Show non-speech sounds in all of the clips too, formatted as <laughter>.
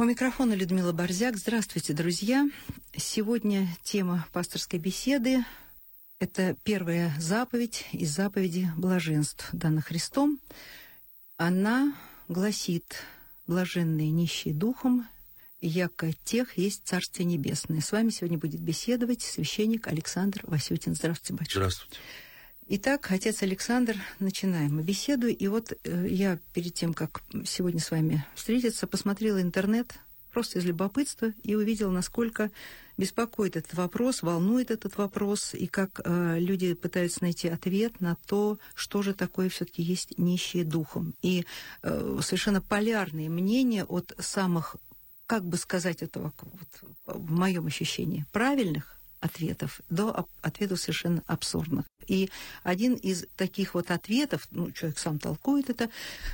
У микрофона Людмила Борзяк. Здравствуйте, друзья. Сегодня тема пасторской беседы – это первая заповедь из заповеди блаженств, данных Христом. Она гласит «Блаженные нищие духом, яко тех есть Царствие Небесное». С вами сегодня будет беседовать священник Александр Васютин. Здравствуйте, батюшка. Здравствуйте. Итак, отец Александр, начинаем беседу. И вот э, я перед тем, как сегодня с вами встретиться, посмотрела интернет просто из любопытства и увидела, насколько беспокоит этот вопрос, волнует этот вопрос, и как э, люди пытаются найти ответ на то, что же такое все-таки есть нищие духом. И э, совершенно полярные мнения от самых, как бы сказать этого, вот, в моем ощущении, правильных ответов до ответов совершенно абсурдных. И один из таких вот ответов, ну, человек сам толкует это,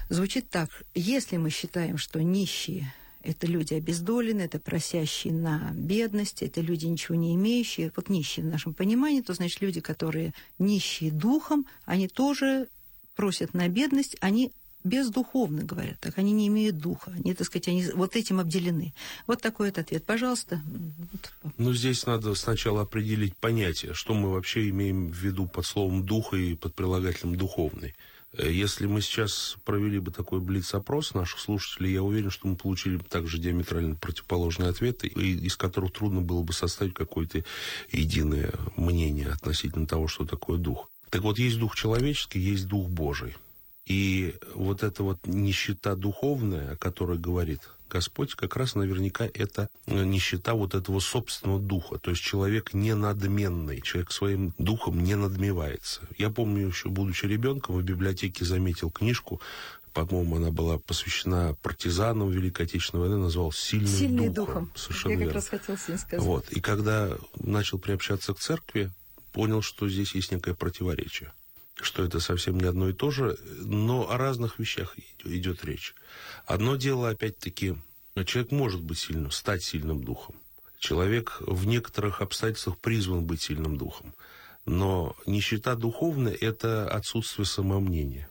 звучит так. Если мы считаем, что нищие это люди обездоленные, это просящие на бедность, это люди ничего не имеющие. Вот нищие в нашем понимании, то значит люди, которые нищие духом, они тоже просят на бедность, они бездуховны, говорят так, они не имеют духа, они, так сказать, они вот этим обделены. Вот такой вот ответ. Пожалуйста. Ну, здесь надо сначала определить понятие, что мы вообще имеем в виду под словом «духа» и под прилагательным «духовный». Э, если мы сейчас провели бы такой блиц-опрос наших слушателей, я уверен, что мы получили бы также диаметрально противоположные ответы, из которых трудно было бы составить какое-то единое мнение относительно того, что такое дух. Так вот, есть дух человеческий, есть дух Божий. И вот эта вот нищета духовная, о которой говорит Господь, как раз наверняка это нищета вот этого собственного духа. То есть человек не надменный, человек своим духом не надмевается. Я помню еще, будучи ребенком, в библиотеке заметил книжку по-моему, она была посвящена партизанам Великой Отечественной войны, называлась «Сильным Сильный духом». духом. Совершенно Я верно. как раз хотел сегодня сказать. Вот. И когда начал приобщаться к церкви, понял, что здесь есть некое противоречие что это совсем не одно и то же, но о разных вещах идет речь. Одно дело, опять-таки, человек может быть сильным, стать сильным духом. Человек в некоторых обстоятельствах призван быть сильным духом. Но нищета духовная – это отсутствие самомнения.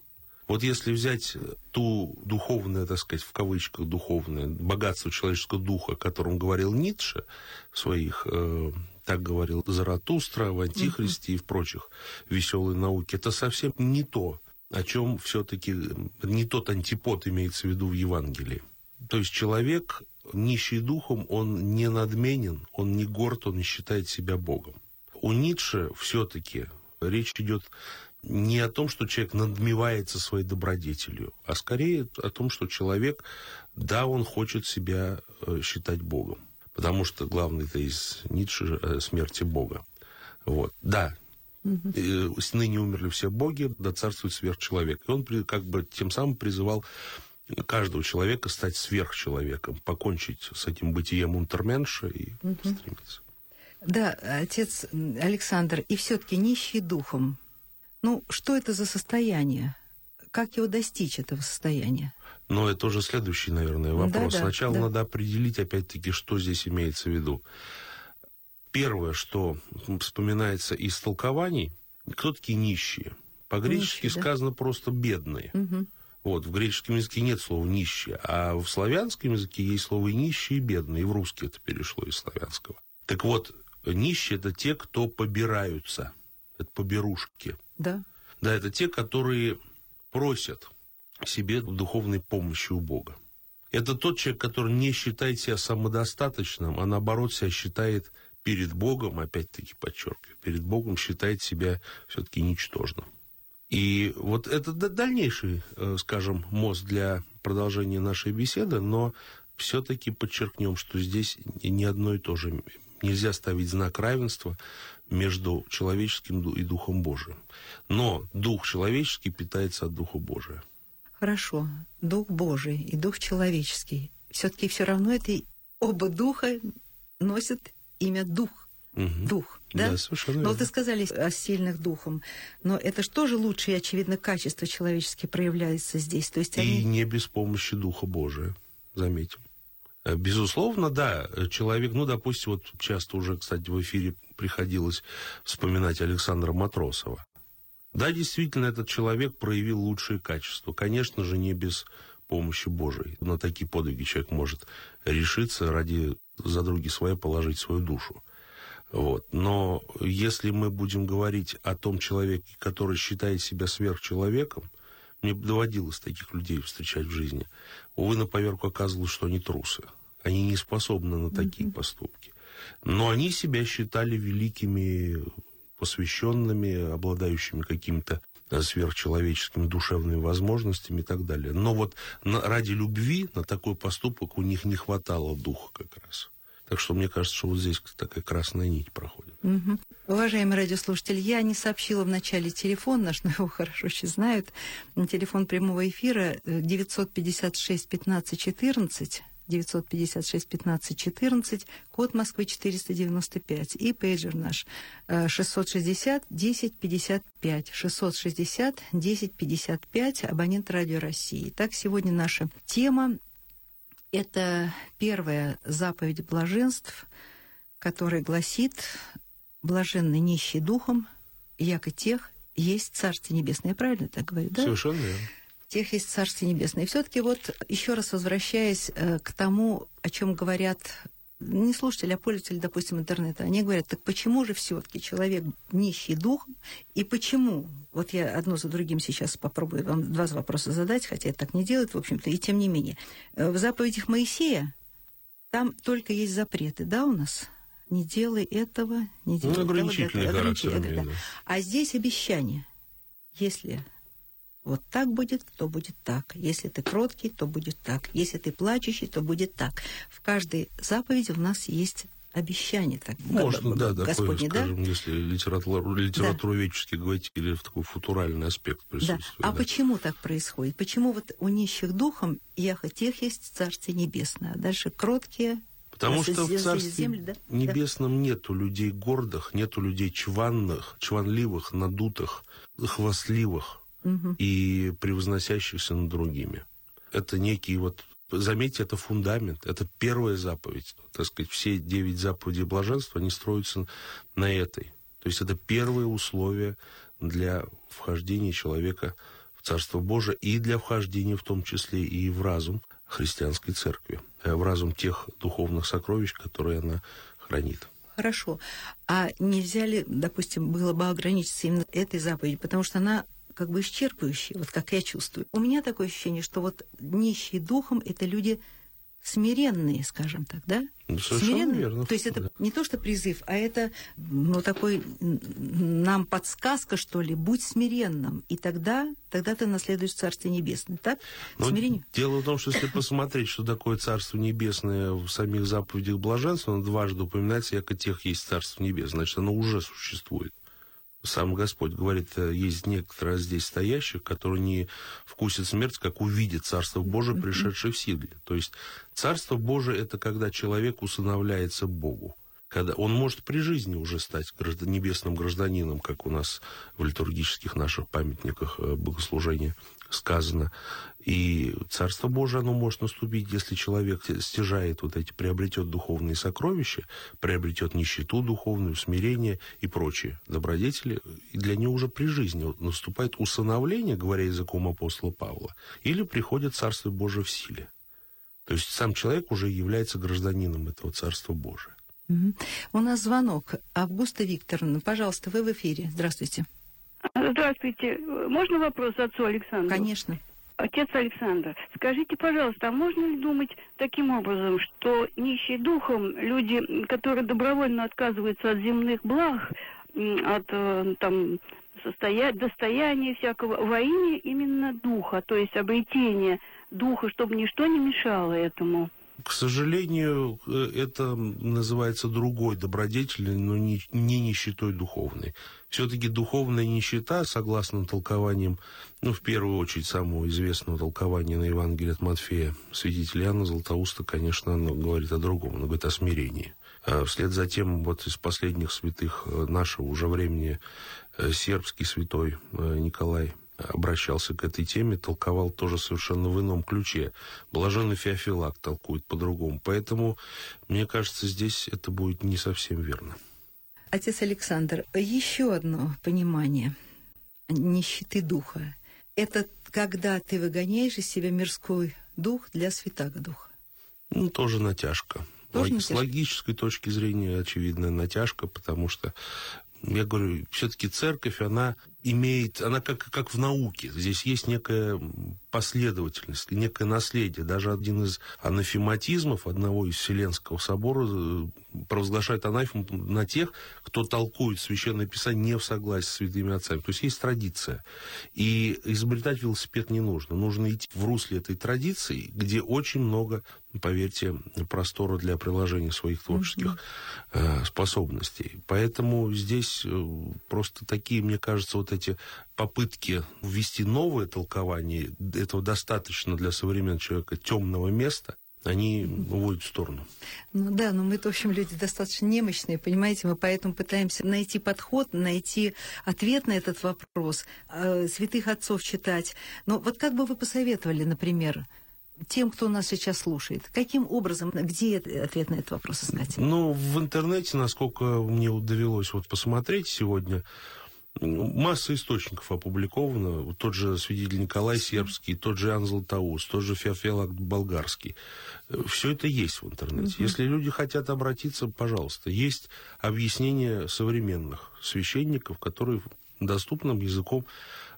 Вот если взять ту духовное, так сказать, в кавычках духовное, богатство человеческого духа, о котором говорил Ницше в своих э, так говорил Заратустра в «Антихристе» и в прочих веселой науке, это совсем не то, о чем все-таки не тот антипод имеется в виду в Евангелии. То есть человек, нищий духом, он не надменен, он не горд, он не считает себя Богом. У Ницше все-таки речь идет не о том, что человек надмевается своей добродетелью, а скорее о том, что человек, да, он хочет себя э, считать Богом. Потому что главный из Ницше э, смерти Бога. Вот. Да, Угу. Ныне умерли все боги, да царствует сверхчеловек. И он как бы тем самым призывал каждого человека стать сверхчеловеком, покончить с этим бытием унтерменша и угу. стремиться. Да, отец Александр, и все-таки нищий духом. Ну, что это за состояние? Как его достичь, этого состояния? Но это уже следующий, наверное, вопрос. Да, да, Сначала да. надо определить, опять-таки, что здесь имеется в виду. Первое, что вспоминается из толкований, кто такие нищие? По-гречески нищие, сказано да? просто бедные. Угу. Вот, в греческом языке нет слова «нищие», а в славянском языке есть слово «нищие» и «бедные», и в русский это перешло из славянского. Так вот, нищие – это те, кто побираются, это поберушки. Да. Да, это те, которые просят себе духовной помощи у Бога. Это тот человек, который не считает себя самодостаточным, а наоборот себя считает перед Богом, опять-таки подчеркиваю, перед Богом считает себя все-таки ничтожным. И вот это дальнейший, э, скажем, мост для продолжения нашей беседы, но все-таки подчеркнем, что здесь не одно и то же. Нельзя ставить знак равенства между человеческим и Духом Божиим. Но Дух человеческий питается от Духа Божия. Хорошо, Дух Божий и Дух человеческий. Все-таки все равно это оба духа носят имя Дух. Угу. Дух, да? Да, совершенно Но вот вы сказали о сильных духом. Но это же тоже лучшие, очевидно, качества человеческие проявляются здесь. То есть они... И не без помощи Духа Божия, заметим. Э, безусловно, да, человек, ну, допустим, вот часто уже, кстати, в эфире приходилось вспоминать Александра Матросова. Да, действительно, этот человек проявил лучшие качества. Конечно же, не без помощи Божией. На такие подвиги человек может решиться ради за други свои положить свою душу. Вот. Но если мы будем говорить о том человеке, который считает себя сверхчеловеком, мне доводилось таких людей встречать в жизни, увы, на поверку оказывалось, что они трусы. Они не способны на такие mm-hmm. поступки. Но они себя считали великими посвященными, обладающими какими-то сверхчеловеческими душевными возможностями и так далее. Но вот на, ради любви на такой поступок у них не хватало духа как раз. Так что мне кажется, что вот здесь такая красная нить проходит. Угу. Уважаемый радиослушатель, я не сообщила в начале телефон наш, но его <laughs> хорошо очень знают. Телефон прямого эфира 956 15 14 956 15 14, код Москвы 495 и пейджер наш 660 10 55, 660 10 55, абонент Радио России. Так, сегодня наша тема – это первая заповедь блаженств, которая гласит «Блаженны нищие духом, яко тех есть Царствие Небесное». Я правильно так говорю, да? Совершенно верно тех есть Царствие Небесное. И все-таки вот еще раз возвращаясь э, к тому, о чем говорят не слушатели, а пользователи, допустим, интернета, они говорят, так почему же все-таки человек нищий духом, и почему? Вот я одно за другим сейчас попробую вам два вопроса задать, хотя это так не делают, в общем-то, и тем не менее. Э, в заповедях Моисея там только есть запреты, да, у нас? Не делай этого, не делай ну, этого. Ограничительные, да. А здесь обещание. Если вот так будет, то будет так. Если ты кроткий, то будет так. Если ты плачущий, то будет так. В каждой заповеди у нас есть обещание. Так, Можно, да, Господне, такое, скажем, да? если литература, литературоведчески да. говорить, или в такой футуральный аспект присутствует. Да. А да. почему так происходит? Почему вот у нищих духом яха тех есть Царствие Небесное, а дальше кроткие, Потому что в Царстве земли, да? Небесном да. нету людей гордых, нету людей чванных, чванливых, надутых, хвастливых угу. и превозносящихся над другими. Это некий вот Заметьте, это фундамент, это первая заповедь. Так сказать, все девять заповедей блаженства, они строятся на этой. То есть это первые условия для вхождения человека в Царство Божие и для вхождения в том числе и в разум христианской церкви, э, в разум тех духовных сокровищ, которые она хранит. Хорошо. А нельзя ли, допустим, было бы ограничиться именно этой заповедью, потому что она как бы исчерпывающий, вот как я чувствую. У меня такое ощущение, что вот нищие духом – это люди смиренные, скажем так, да? Ну, смиренные. Верно. То есть это да. не то, что призыв, а это ну, такой нам подсказка, что ли, будь смиренным, и тогда, тогда ты наследуешь Царствие Небесное, так? Но Смирение. Дело в том, что если посмотреть, что такое Царство Небесное в самих заповедях блаженства, оно дважды упоминается, яко тех есть Царство Небесное, значит, оно уже существует сам Господь говорит, э, есть некоторые здесь стоящих, которые не вкусят смерть, как увидит Царство Божие, пришедшее в силе. То есть Царство Божие – это когда человек усыновляется Богу. Когда он может при жизни уже стать граждан, небесным гражданином, как у нас в литургических наших памятниках э, богослужения сказано. И Царство Божие, оно может наступить, если человек стяжает вот эти, приобретет духовные сокровища, приобретет нищету духовную, смирение и прочие добродетели. И для него уже при жизни наступает усыновление, говоря языком апостола Павла, или приходит Царство Божие в силе. То есть сам человек уже является гражданином этого Царства Божия. У нас звонок. Августа Викторовна, пожалуйста, вы в эфире. Здравствуйте. Здравствуйте. Можно вопрос отцу Александру? Конечно. Отец Александр, скажите, пожалуйста, а можно ли думать таким образом, что нищие духом люди, которые добровольно отказываются от земных благ, от э, там состоя... достояния всякого во имя именно духа, то есть обретение духа, чтобы ничто не мешало этому? К сожалению, э, это называется другой добродетелью, но не, не нищетой духовной. Все-таки духовная нищета, согласно толкованиям, ну, в первую очередь, самого известного толкования на Евангелие от Матфея, святителя Иоанна Златоуста, конечно, оно говорит о другом, оно говорит о смирении. А вслед за тем, вот из последних святых э, нашего уже времени, э, сербский святой Николай обращался к этой теме, толковал тоже совершенно в ином ключе. Блаженный Феофилак толкует по-другому. Поэтому, мне кажется, здесь это будет не совсем верно. Отец Александр, еще одно понимание нищеты духа. Это когда ты выгоняешь из себя мирской дух для святаго духа? Ну, тоже натяжка. Тоже натяжка? С логической точки зрения очевидная натяжка, потому что я говорю, все-таки церковь, она имеет, она как, как в науке. Здесь есть некая последовательность, некое наследие. Даже один из анафематизмов одного из Вселенского собора э, провозглашает анафему на тех, кто толкует Священное Писание не в согласии с святыми отцами. То есть есть традиция. И изобретать велосипед не нужно. Нужно идти в русле этой традиции, где очень много, поверьте, простора для приложения своих творческих э, способностей. Поэтому здесь э, просто такие, мне кажется, вот эти попытки ввести новое толкование, этого достаточно для современного человека темного места, они уводят в сторону. Ну да, но мы-то, в общем, люди достаточно немощные, понимаете, мы поэтому пытаемся найти подход, найти ответ на этот вопрос, э, святых отцов читать. Но вот как бы вы посоветовали, например, тем, кто нас сейчас слушает, каким образом, где ответ на этот вопрос искать? Ну, в интернете, насколько мне довелось вот посмотреть сегодня, масса источников опубликовано. Вот Тот же свидетель Николай Сербский, тот же Иоанн Златоуст, тот же Феофилак Болгарский. Все это есть в интернете. Если люди хотят обратиться, пожалуйста. Есть объяснения современных священников, которые доступным языком,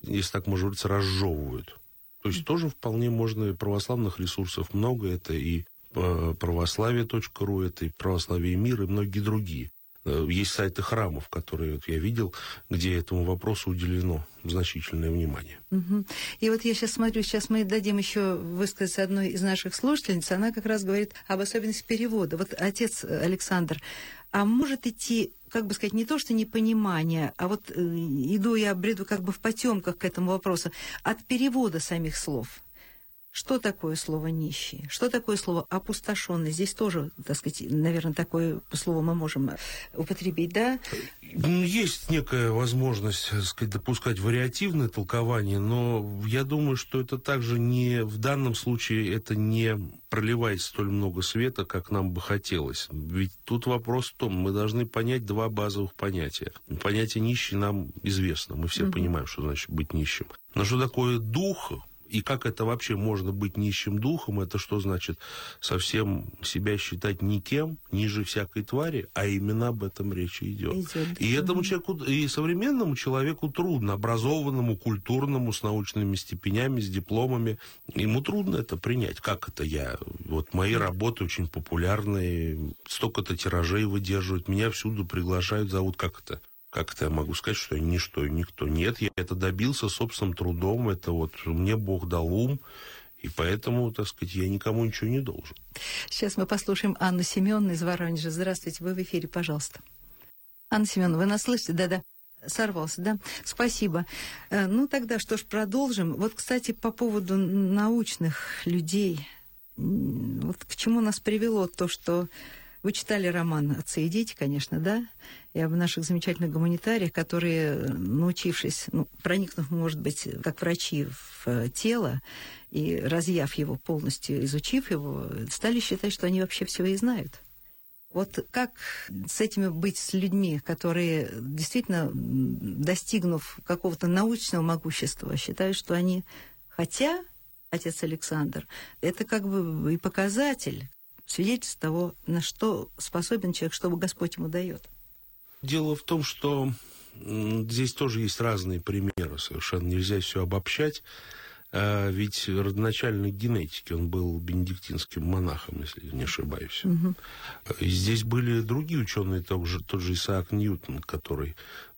если так можно говорить, разжевывают. То есть тоже вполне можно, и православных ресурсов много, это и э, православие.ру, это и православие мир, и многие другие. Э, Есть сайты храмов, которые вот я видел, где этому вопросу уделено значительное внимание. Мгм. И вот я сейчас смотрю, сейчас мы дадим еще высказаться одной из наших слушательниц. Она как раз говорит об особенности перевода. Вот отец э, Александр, а может идти, как бы сказать, не то, что непонимание, а вот э, иду я бреду как бы в потемках к этому вопросу, от перевода самих слов. Что такое слово нищий? Что такое слово опустошенный? Здесь тоже, так сказать, наверное, такое слово мы можем э, употребить, да? Ну, Есть некая возможность, так сказать, допускать вариативное толкование, но я думаю, что это также не в данном случае это не проливает столь много света, как нам бы хотелось. Ведь тут вопрос в том, мы должны понять два базовых понятия. Понятие нищий нам известно, мы все понимаем, что значит быть нищим. Но что такое дух, и как это вообще можно быть нищим духом, это что значит совсем себя считать никем, ниже всякой твари, а именно об этом речь идет. Идет. И этому человеку, и современному человеку трудно, образованному, культурному, с научными степенями, с дипломами, ему трудно это принять. Как это я? Вот мои работы очень популярные, столько-то тиражей выдерживают, меня всюду приглашают, зовут, как это? Как это я могу сказать, что ничто никто? Нет, я это добился собственным трудом, это вот мне Бог дал ум, и поэтому, так сказать, я никому ничего не должен. Сейчас мы послушаем Анну Семеновну из Воронежа. Здравствуйте, вы в эфире, пожалуйста. Анна Семеновна, вы нас слышите? Да-да. Сорвался, да? Спасибо. Э, Ну, тогда что ж, продолжим. Вот, кстати, по поводу научных людей. Вот к чему нас привело то, что вы читали роман «Отцы и дети», конечно, да? И об наших замечательных гуманитариях, которые, научившись, ну, проникнув, может быть, как врачи в э, тело, и разъяв его полностью, изучив его, стали считать, что они вообще все и знают. Вот как с этими быть с людьми, которые действительно, достигнув какого-то научного могущества, считают, что они, хотя, отец Александр, это как бы и показатель, свидетельство того, на что способен человек, что Господь ему дает. Дело в том, что здесь тоже есть разные примеры, совершенно нельзя все обобщать. А, Ведь родоначальник генетики, он был бенедиктинским монахом, если не ошибаюсь. И здесь были другие ученые, тот же, тот же Исаак Ньютон, который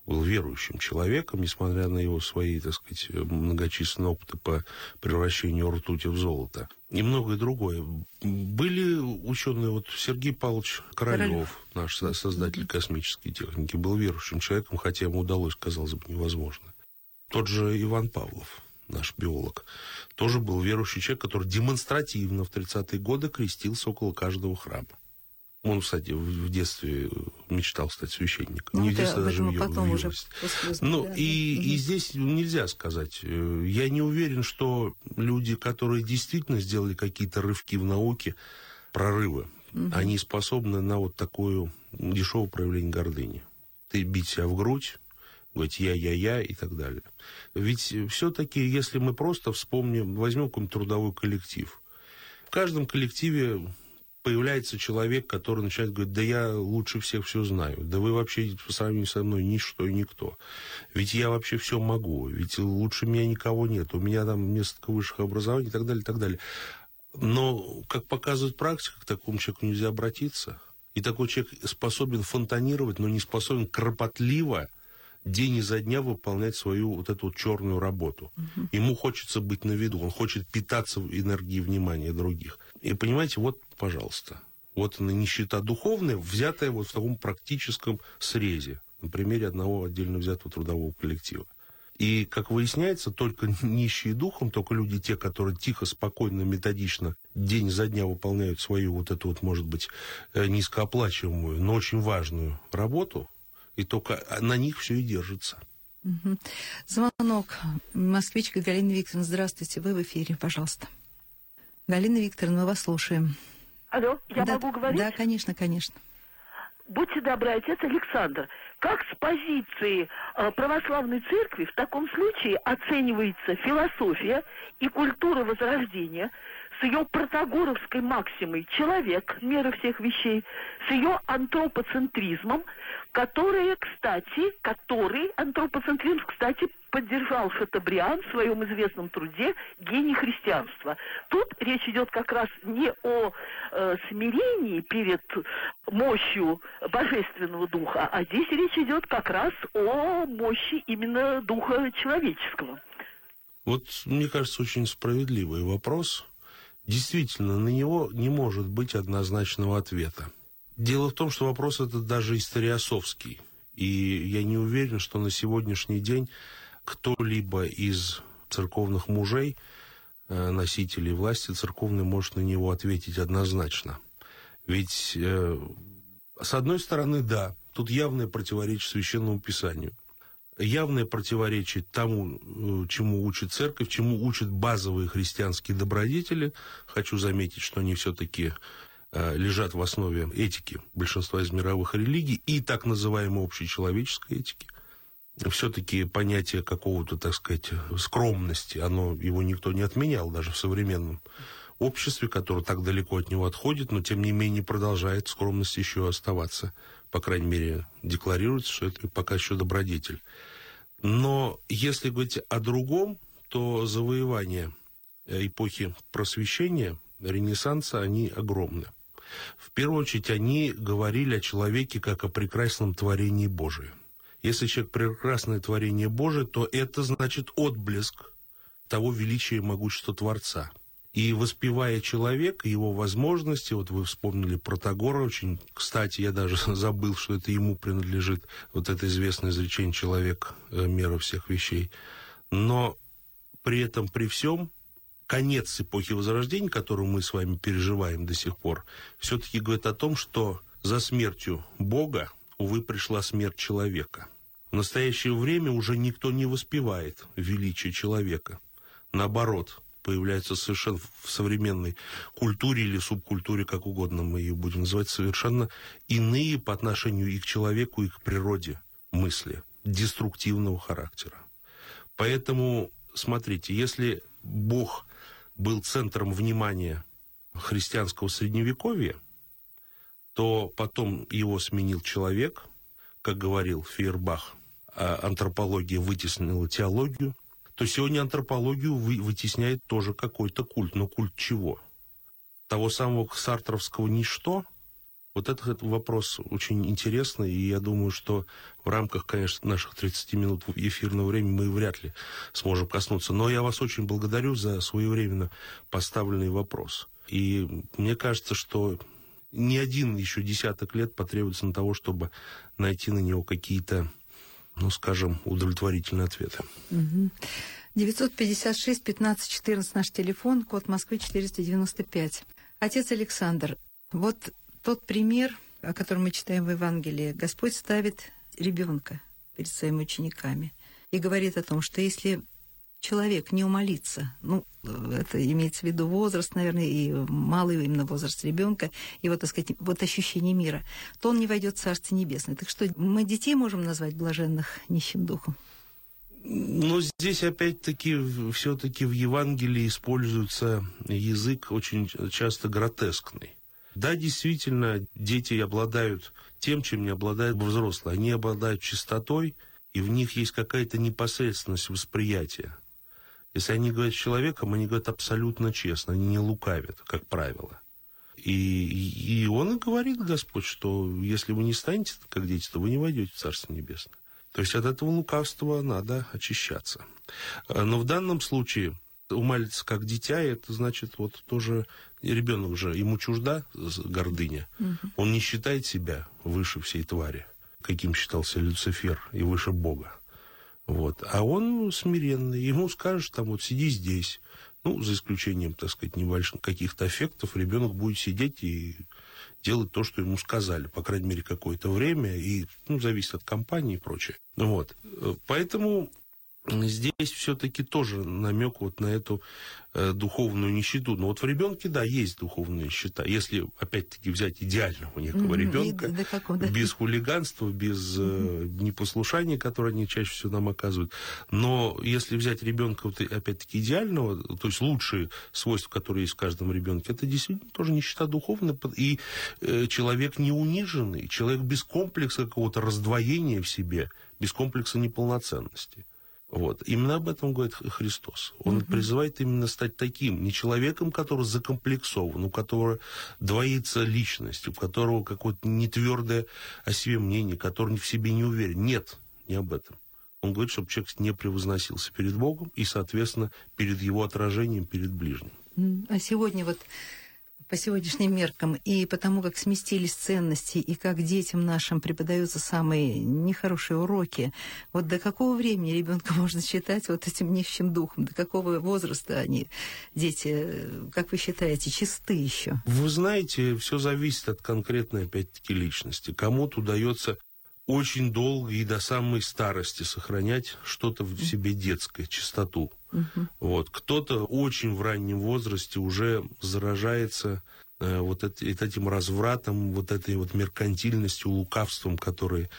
был верующим человеком, несмотря на его свои, так сказать, многочисленные опыты по превращению ртути в золото. И многое другое. Были ученые, вот Сергей Павлович Королев, наш со- создатель космической техники, был верующим человеком, хотя ему удалось, казалось бы, невозможно. Тот же Иван Павлов, наш биолог, тоже был верующий человек, который демонстративно в 30-е годы крестился около каждого храма. Он, кстати, в детстве мечтал стать священником. Ну, не в детстве, даже в потом в уже юности. после Ну, да, и, да. и здесь нельзя сказать. Э, Я не уверен, что люди, которые действительно сделали какие-то рывки в науке, прорывы, они способны на вот такое дешевое проявление гордыни. Ты бить себя в грудь, говорить я-я-я и так далее. Ведь все-таки, если мы просто вспомним, возьмем какой-нибудь трудовой коллектив, В каждом коллективе появляется человек, который начинает говорить, да я лучше всех все знаю, да вы вообще по сравнению со мной ничто и никто. Ведь я вообще все могу, ведь лучше меня никого нет, у меня там несколько высших образований и так далее, и так далее. Но, как показывает практика, к такому человеку нельзя обратиться. И такой человек способен фонтанировать, но не способен кропотливо день изо дня выполнять свою вот эту вот черную работу. Угу. Ему хочется быть на виду, он хочет питаться энергией внимания других. И понимаете, вот пожалуйста. Вот она нищета духовная, взятая вот в таком практическом срезе, на примере одного отдельно взятого трудового коллектива. И, как выясняется, только нищие духом, только люди, те, которые тихо, спокойно, методично день за дня выполняют свою вот эту вот, может быть, э, низкооплачиваемую, но очень важную работу, и только на них все и держится. Угу. Звонок. Москвичка Галина Викторовна, здравствуйте, вы в эфире, пожалуйста. Галина Викторовна, мы вас слушаем. Алло, я да, могу говорить? Да, конечно, конечно. Будьте добры, отец Александр, как с позиции э, православной церкви в таком случае оценивается философия и культура Возрождения с ее протагоровской максимой «человек, мера всех вещей», с ее антропоцентризмом, которые, кстати, который антропоцентризм, кстати, поддержал Шатабриан в своем известном труде «Гений христианства». Тут речь идет как раз не о э, смирении перед мощью Божественного Духа, а здесь речь идет как раз о мощи именно Духа человеческого. Вот, мне кажется, очень справедливый вопрос – Действительно, на него не может быть однозначного ответа. Дело в том, что вопрос этот даже историосовский. И я не уверен, что на сегодняшний день кто-либо из церковных мужей, э, носителей власти церковной, может на него ответить однозначно. Ведь, э, с одной стороны, да, тут явное противоречие священному писанию – явное противоречие тому, э, чему учит церковь, чему учат базовые христианские добродетели. Хочу заметить, что они все-таки э, лежат в основе этики большинства из мировых религий и так называемой общечеловеческой этики. Все-таки понятие какого-то, так сказать, скромности, оно, его никто не отменял даже в современном обществе, которое так далеко от него отходит, но тем не менее продолжает скромность еще оставаться по крайней мере, декларируется, что это пока еще добродетель. Но если говорить о другом, то завоевания эпохи просвещения, Ренессанса, они огромны. В первую очередь, они говорили о человеке как о прекрасном творении Божия. Если человек прекрасное творение Божие, то это значит отблеск того величия и могущества Творца – и воспевая человека, его возможности, вот вы вспомнили Протагора очень, кстати, я даже <laughs> забыл, что это ему принадлежит, вот это известное изречение «человек э, – мера всех вещей». Но при этом, при всем, конец эпохи Возрождения, которую мы с вами переживаем до сих пор, все-таки говорит о том, что за смертью Бога, увы, пришла смерть человека. В настоящее время уже никто не воспевает величие человека. Наоборот, появляются совершенно в современной культуре или субкультуре, как угодно мы ее будем называть, совершенно иные по отношению и к человеку, и к природе мысли, деструктивного характера. Поэтому, смотрите, если Бог был центром внимания христианского средневековья, то потом его сменил человек, как говорил Фейербах, а антропология вытеснила теологию, то сегодня антропологию вы, вытесняет тоже какой-то культ. Но культ чего? Того самого сартровского ничто? Вот этот вопрос очень интересный, и я думаю, что в рамках, конечно, наших 30 минут эфирного времени мы вряд ли сможем коснуться. Но я вас очень благодарю за своевременно поставленный вопрос. И мне кажется, что ни один еще десяток лет потребуется на того, чтобы найти на него какие-то ну, скажем, удовлетворительные ответы. 956 15 14 наш телефон, код Москвы 495. Отец Александр, вот тот пример, о котором мы читаем в Евангелии, Господь ставит ребенка перед своими учениками и говорит о том, что если человек не умолится, ну, это имеется в виду возраст, наверное, и малый именно возраст ребенка, и вот, так сказать, вот ощущение мира, то он не войдет в Царство Небесное. Так что мы детей можем назвать блаженных нищим духом? Но здесь опять-таки все-таки в Евангелии используется язык очень часто гротескный. Да, действительно, дети обладают тем, чем не обладают взрослые. Они обладают чистотой, и в них есть какая-то непосредственность восприятия. Если они говорят с человеком, они говорят абсолютно честно, они не лукавят, как правило. И, и он и говорит, Господь, что если вы не станете как дети, то вы не войдете в Царство Небесное. То есть от этого лукавства надо очищаться. Но в данном случае умалиться как дитя, это значит вот тоже ребенок же, ему чужда гордыня. Угу. Он не считает себя выше всей твари, каким считался Люцифер и выше Бога. Вот. А он смиренный. Ему скажешь, там, вот сиди здесь. Ну, за исключением, так сказать, небольших каких-то эффектов, ребенок будет сидеть и делать то, что ему сказали, по крайней мере, какое-то время, и, ну, зависит от компании и прочее. Вот. Поэтому здесь все-таки тоже намек вот на эту э, духовную нищету. Но вот в ребенке, да, есть духовная нищета. Если, опять-таки, взять идеального некого mm-hmm. ребенка, да, какого, да. без хулиганства, без mm-hmm. э, непослушания, которое они чаще всего нам оказывают. Но если взять ребенка, вот, опять-таки, идеального, то есть лучшие свойства, которые есть в каждом ребенке, это действительно тоже нищета духовная. И э, человек не униженный, человек без комплекса какого-то раздвоения в себе, без комплекса неполноценности. Вот. Именно об этом говорит Христос. Он угу. призывает именно стать таким, не человеком, который закомплексован, у которого двоится личность, у которого какое-то нетвердое о себе мнение, который в себе не уверен. Нет, не об этом. Он говорит, чтобы человек не превозносился перед Богом и, соответственно, перед его отражением, перед ближним. А сегодня вот по сегодняшним меркам, и потому как сместились ценности, и как детям нашим преподаются самые нехорошие уроки, вот до какого времени ребенка <laughs> можно считать вот этим нищим духом? До какого возраста они, дети, как вы считаете, чисты еще? Вы знаете, все зависит от конкретной, опять-таки, личности. Кому-то удается очень долго и до самой старости сохранять что-то в себе детское, чистоту. Угу. Вот. Кто-то очень в раннем возрасте уже заражается э, вот этим развратом, вот этой вот меркантильностью, лукавством, которые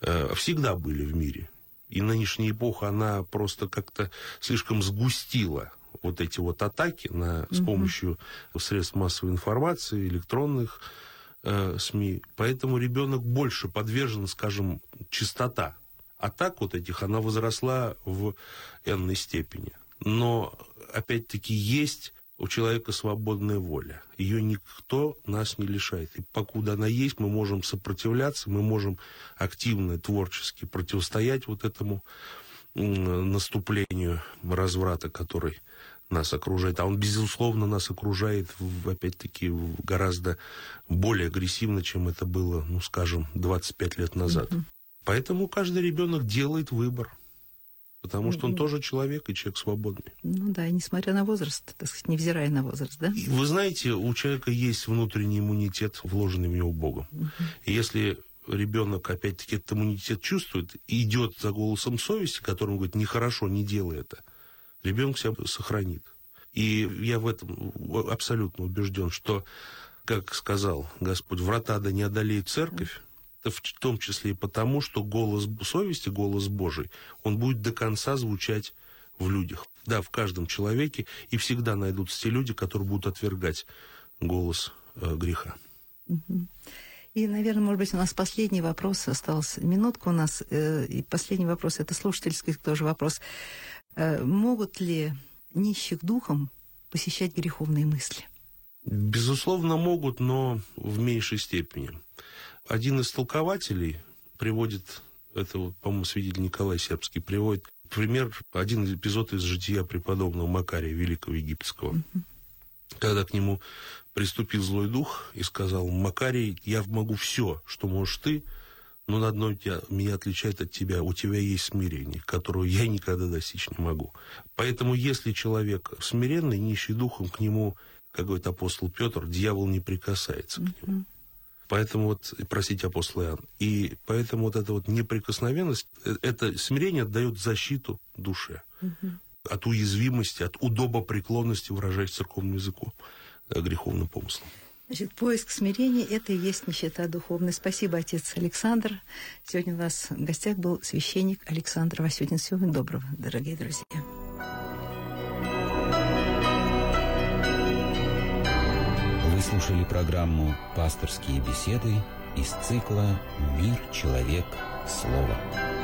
э, всегда были в мире. И нынешняя эпоха, она просто как-то слишком сгустила вот эти вот атаки на, с помощью средств массовой информации, электронных э, СМИ. Поэтому ребенок больше подвержен, скажем, чистота атак вот этих, она возросла в энной степени. Но, опять-таки, есть у человека свободная воля. Ее никто нас не лишает. И покуда она есть, мы можем сопротивляться, мы можем активно, творчески противостоять вот этому наступлению разврата, который нас окружает. А он, безусловно, нас окружает, опять-таки, гораздо более агрессивно, чем это было, ну, скажем, 25 лет назад. Mm-hmm. Поэтому каждый ребенок делает выбор. Потому что он тоже человек и человек свободный. Ну да, и несмотря на возраст, так сказать, невзирая на возраст, да? И вы знаете, у человека есть внутренний иммунитет, вложенный в него Богом. Угу. И если ребенок, опять-таки, этот иммунитет чувствует и идет за голосом совести, которому говорит, нехорошо, не делай это, ребенок себя сохранит. И я в этом абсолютно убежден, что, как сказал Господь, врата да не одолеет церковь, это в том числе и потому, что голос совести, голос Божий, он будет до конца звучать в людях. Да, в каждом человеке, и всегда найдутся те люди, которые будут отвергать голос э, греха. И, наверное, может быть, у нас последний вопрос. Осталась минутка у нас. Э, и последний вопрос, это слушательский тоже вопрос. Э, могут ли нищих духом посещать греховные мысли? Безусловно, могут, но в меньшей степени. Один из толкователей приводит, это, вот, по-моему, свидетель Николай Сербский, приводит пример, один эпизод из жития преподобного Макария, великого египетского. Mm-hmm. Когда к нему приступил злой дух и сказал, Макарий, я могу все, что можешь ты, но на одно тебя, меня отличает от тебя. У тебя есть смирение, которого я никогда достичь не могу. Поэтому, если человек смиренный, нищий духом, к нему, как говорит апостол Петр, дьявол не прикасается mm-hmm. к нему. Поэтому вот, простите, апостол Иоанн, и поэтому вот эта вот неприкосновенность, э, это смирение дает защиту душе угу. От уязвимости, от удобопреклонности, выражаясь церковным языком, э, греховным помыслом. Значит, поиск смирения – это и есть нищета духовная. Спасибо, отец Александр. Сегодня у нас в гостях был священник Александр Васютин. Всего доброго, дорогие друзья. Вы слушали программу «Пасторские беседы» из цикла «Мир, человек, слово».